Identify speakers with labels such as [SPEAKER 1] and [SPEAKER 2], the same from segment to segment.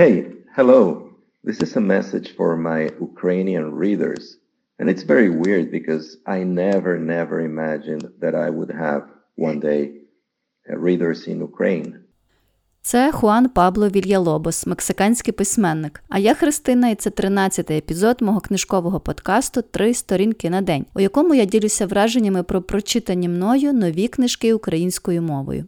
[SPEAKER 1] Hey, hello. This is a message for my Ukrainian readers. And it's very weird because I never, never imagined that I would have one day readers in Ukraine.
[SPEAKER 2] Це Хуан Пабло Вільялобос, мексиканський письменник. А я Христина, і це 13-й епізод мого книжкового подкасту Три сторінки на день, у якому я ділюся враженнями про прочитані мною нові книжки українською мовою.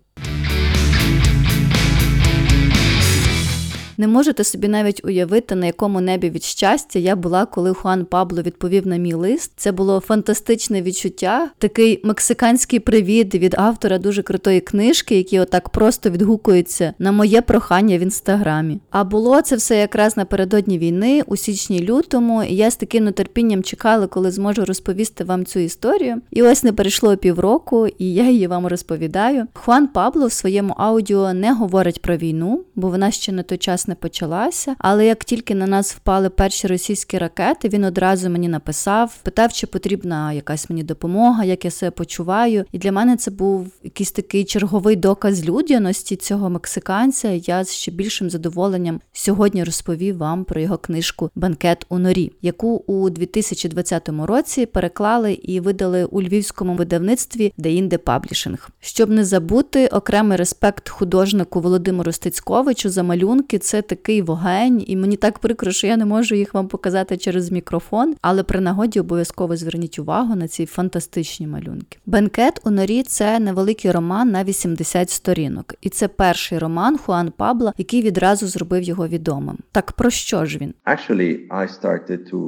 [SPEAKER 2] Не можете собі навіть уявити, на якому небі від щастя я була, коли Хуан Пабло відповів на мій лист. Це було фантастичне відчуття, такий мексиканський привіт від автора дуже крутої книжки, який отак просто відгукується на моє прохання в інстаграмі. А було це все якраз напередодні війни, у січні-лютому, і я з таким нетерпінням чекала, коли зможу розповісти вам цю історію. І ось не перейшло півроку, і я її вам розповідаю. Хуан Пабло в своєму аудіо не говорить про війну, бо вона ще на той час не почалася. Але як тільки на нас впали перші російські ракети, він одразу мені написав, питав, чи потрібна якась мені допомога, як я себе почуваю. І для мене це був якийсь такий черговий доказ людяності цього мексиканця. Я з ще більшим задоволенням сьогодні розповів вам про його книжку Банкет у норі, яку у 2020 році переклали і видали у львівському видавництві Inde Publishing. Щоб не забути окремий респект художнику Володимиру Стецьковичу за малюнки. Це такий вогень, і мені так прикро, що я не можу їх вам показати через мікрофон. Але при нагоді обов'язково зверніть увагу на ці фантастичні малюнки. Бенкет у норі це невеликий роман на 80 сторінок, і це перший роман Хуан Пабла, який відразу зробив його відомим. Так про що ж він?
[SPEAKER 1] Actually, I started to,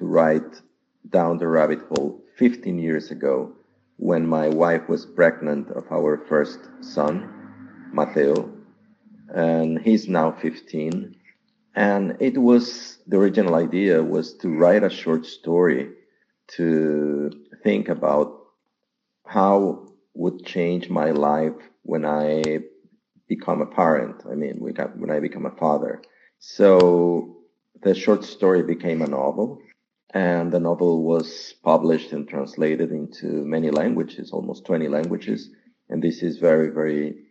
[SPEAKER 1] to write down the rabbit hole 15 years ago when my wife was pregnant of our first son, Mateo, and he's now 15. And it was the original idea was to write a short story to think about how would change my life when I become a parent. I mean, when I become a father. So the short story became a novel, and the novel was published and translated into many languages, almost 20 languages. And this is very, very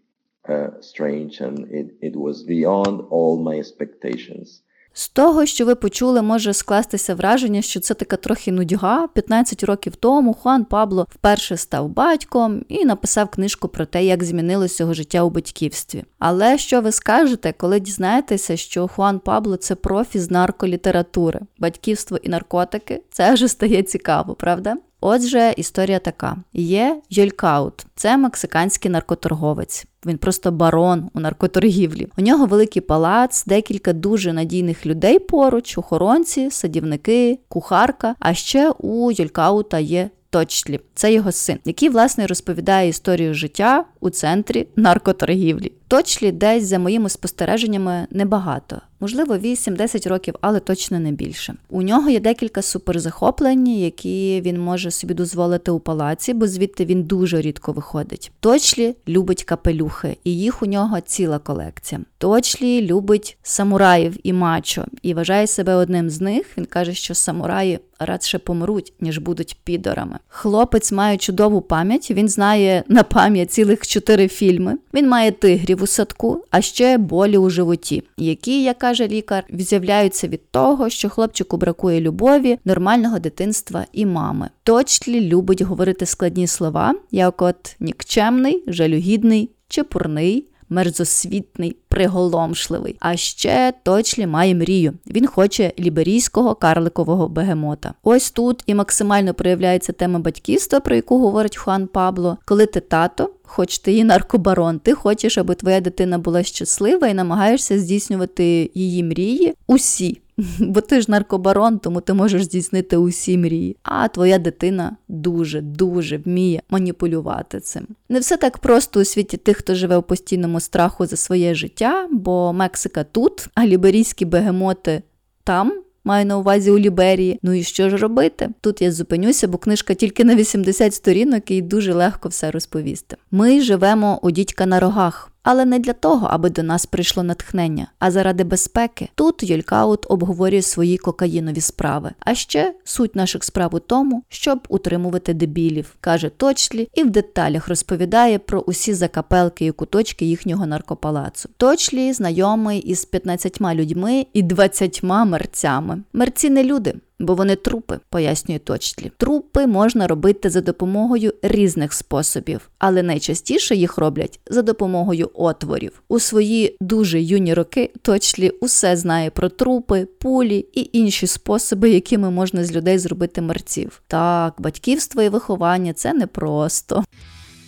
[SPEAKER 1] strange and it, it was beyond all my expectations.
[SPEAKER 2] З того, що ви почули, може скластися враження, що це така трохи нудьга. 15 років тому Хуан Пабло вперше став батьком і написав книжку про те, як змінилось його життя у батьківстві. Але що ви скажете, коли дізнаєтеся, що Хуан Пабло це профі з нарколітератури, батьківство і наркотики, це вже стає цікаво, правда? Отже, історія така: є Йолькаут, це мексиканський наркоторговець. Він просто барон у наркоторгівлі. У нього великий палац, декілька дуже надійних людей поруч, охоронці, садівники, кухарка. А ще у Йолькаута є. Точлі, це його син, який власне розповідає історію життя у центрі наркоторгівлі. Точлі десь за моїми спостереженнями небагато, можливо, 8-10 років, але точно не більше. У нього є декілька суперзахоплень, які він може собі дозволити у палаці, бо звідти він дуже рідко виходить. Точлі любить капелюхи, і їх у нього ціла колекція. Точлі любить самураїв і мачо, і вважає себе одним з них. Він каже, що самураї радше помруть, ніж будуть підорами. Хлопець має чудову пам'ять. Він знає на пам'ять цілих чотири фільми. Він має тигрів у садку, а ще болі у животі, які, як каже лікар, з'являються від того, що хлопчику бракує любові, нормального дитинства і мами. Точлі любить говорити складні слова, як от нікчемний, жалюгідний, чепурний мерзосвітний, приголомшливий. А ще Точлі має мрію. Він хоче ліберійського карликового бегемота. Ось тут і максимально проявляється тема батьківства, про яку говорить Хуан Пабло, коли ти тато. Хоч ти і наркобарон, ти хочеш, аби твоя дитина була щаслива і намагаєшся здійснювати її мрії усі. Бо ти ж наркобарон, тому ти можеш здійснити усі мрії. А твоя дитина дуже-дуже вміє маніпулювати цим. Не все так просто у світі тих, хто живе у постійному страху за своє життя, бо Мексика тут, а ліберійські бегемоти там. Маю на увазі у Ліберії. Ну і що ж робити? Тут я зупинюся, бо книжка тільки на 80 сторінок і дуже легко все розповісти. Ми живемо у дідька на рогах. Але не для того, аби до нас прийшло натхнення, а заради безпеки. Тут Юлькаут обговорює свої кокаїнові справи. А ще суть наших справ у тому, щоб утримувати дебілів, каже Точлі, і в деталях розповідає про усі закапелки і куточки їхнього наркопалацу. Точлі знайомий із 15 людьми і 20 мерцями. Мерці не люди. Бо вони трупи, пояснює Точлі. Трупи можна робити за допомогою різних способів, але найчастіше їх роблять за допомогою отворів. У свої дуже юні роки Точлі усе знає про трупи, пулі і інші способи, якими можна з людей зробити мерців. Так, батьківство і виховання це непросто.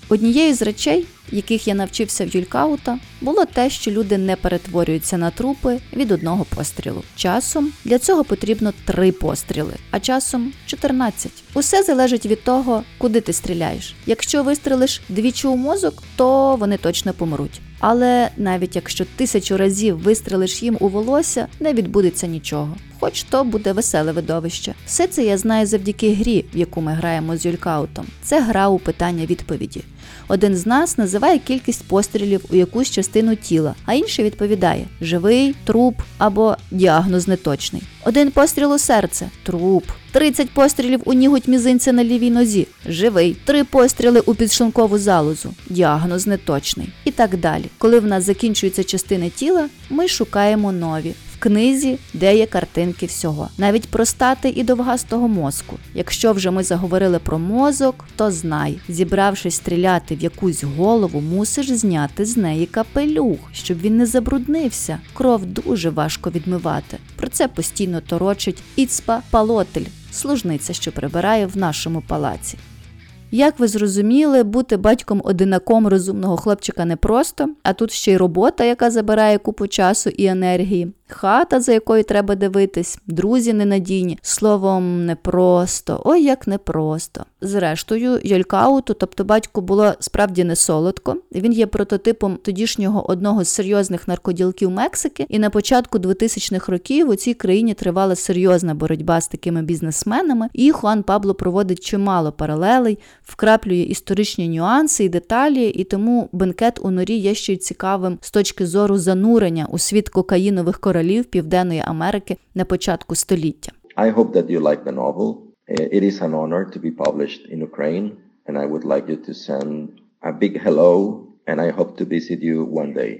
[SPEAKER 2] Однією з речей, яких я навчився в Юлькаута, було те, що люди не перетворюються на трупи від одного пострілу. Часом для цього потрібно три постріли, а часом 14. Усе залежить від того, куди ти стріляєш. Якщо вистрілиш двічі у мозок, то вони точно помруть. Але навіть якщо тисячу разів вистрелиш їм у волосся, не відбудеться нічого. Хоч то буде веселе видовище. Все це я знаю завдяки грі, в яку ми граємо з Юлькаутом. Це гра у питання відповіді. Один з нас називає кількість пострілів у якусь частину тіла, а інший відповідає живий, труп або діагноз неточний. Один постріл у серце труп. 30 пострілів у ніготь мізинця на лівій нозі живий. Три постріли у підшлункову залозу, діагноз неточний. І так далі. Коли в нас закінчуються частини тіла, ми шукаємо нові книзі, де є картинки всього, навіть простати і довгастого мозку. Якщо вже ми заговорили про мозок, то знай, зібравшись стріляти в якусь голову, мусиш зняти з неї капелюх, щоб він не забруднився. Кров дуже важко відмивати. Про це постійно торочить Іцпа Палотель, служниця, що прибирає в нашому палаці. Як ви зрозуміли, бути батьком одинаком розумного хлопчика непросто, а тут ще й робота, яка забирає купу часу і енергії. Хата, за якою треба дивитись, друзі ненадійні, словом, непросто, ой, як непросто. Зрештою, Йолькауту, тобто батько було справді не солодко. Він є прототипом тодішнього одного з серйозних наркоділків Мексики, і на початку 2000-х років у цій країні тривала серйозна боротьба з такими бізнесменами, і Хуан Пабло проводить чимало паралелей, вкраплює історичні нюанси і деталі, і тому бенкет у норі є ще й цікавим з точки зору занурення у світ кокаїнових королів Південної Америки на початку століття.
[SPEAKER 1] I hope that you like the novel. Uh, it is an honor to be published in Ukraine, and I would like you to send a big hello, and I hope to visit you one day.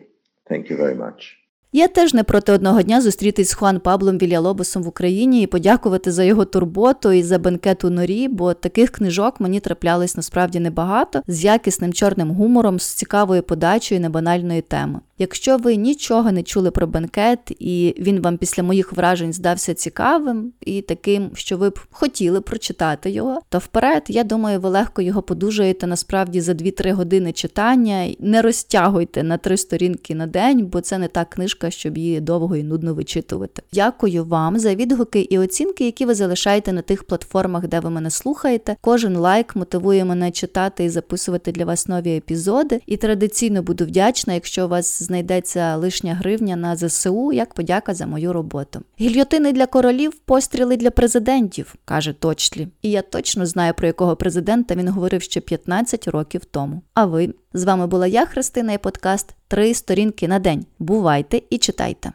[SPEAKER 1] Thank you very much.
[SPEAKER 2] Я теж не проти одного дня зустрітись з Хуан Паблом Вільялобосом в Україні і подякувати за його турботу і за бенкет у норі, бо таких книжок мені траплялось насправді небагато з якісним чорним гумором, з цікавою подачею небанальної теми. Якщо ви нічого не чули про бенкет, і він вам після моїх вражень здався цікавим і таким, що ви б хотіли прочитати його, то вперед, я думаю, ви легко його подужаєте насправді за 2-3 години читання. Не розтягуйте на три сторінки на день, бо це не та книжка, щоб її довго і нудно вичитувати. Дякую вам за відгуки і оцінки, які ви залишаєте на тих платформах, де ви мене слухаєте. Кожен лайк мотивує мене читати і записувати для вас нові епізоди. І традиційно буду вдячна, якщо у вас знайдеться лишня гривня на ЗСУ як подяка за мою роботу. Гільйотини для королів, постріли для президентів, каже Точлі. І я точно знаю, про якого президента він говорив ще 15 років тому. А ви з вами була я, Христина, і подкаст Три сторінки на день. Бувайте і читайте.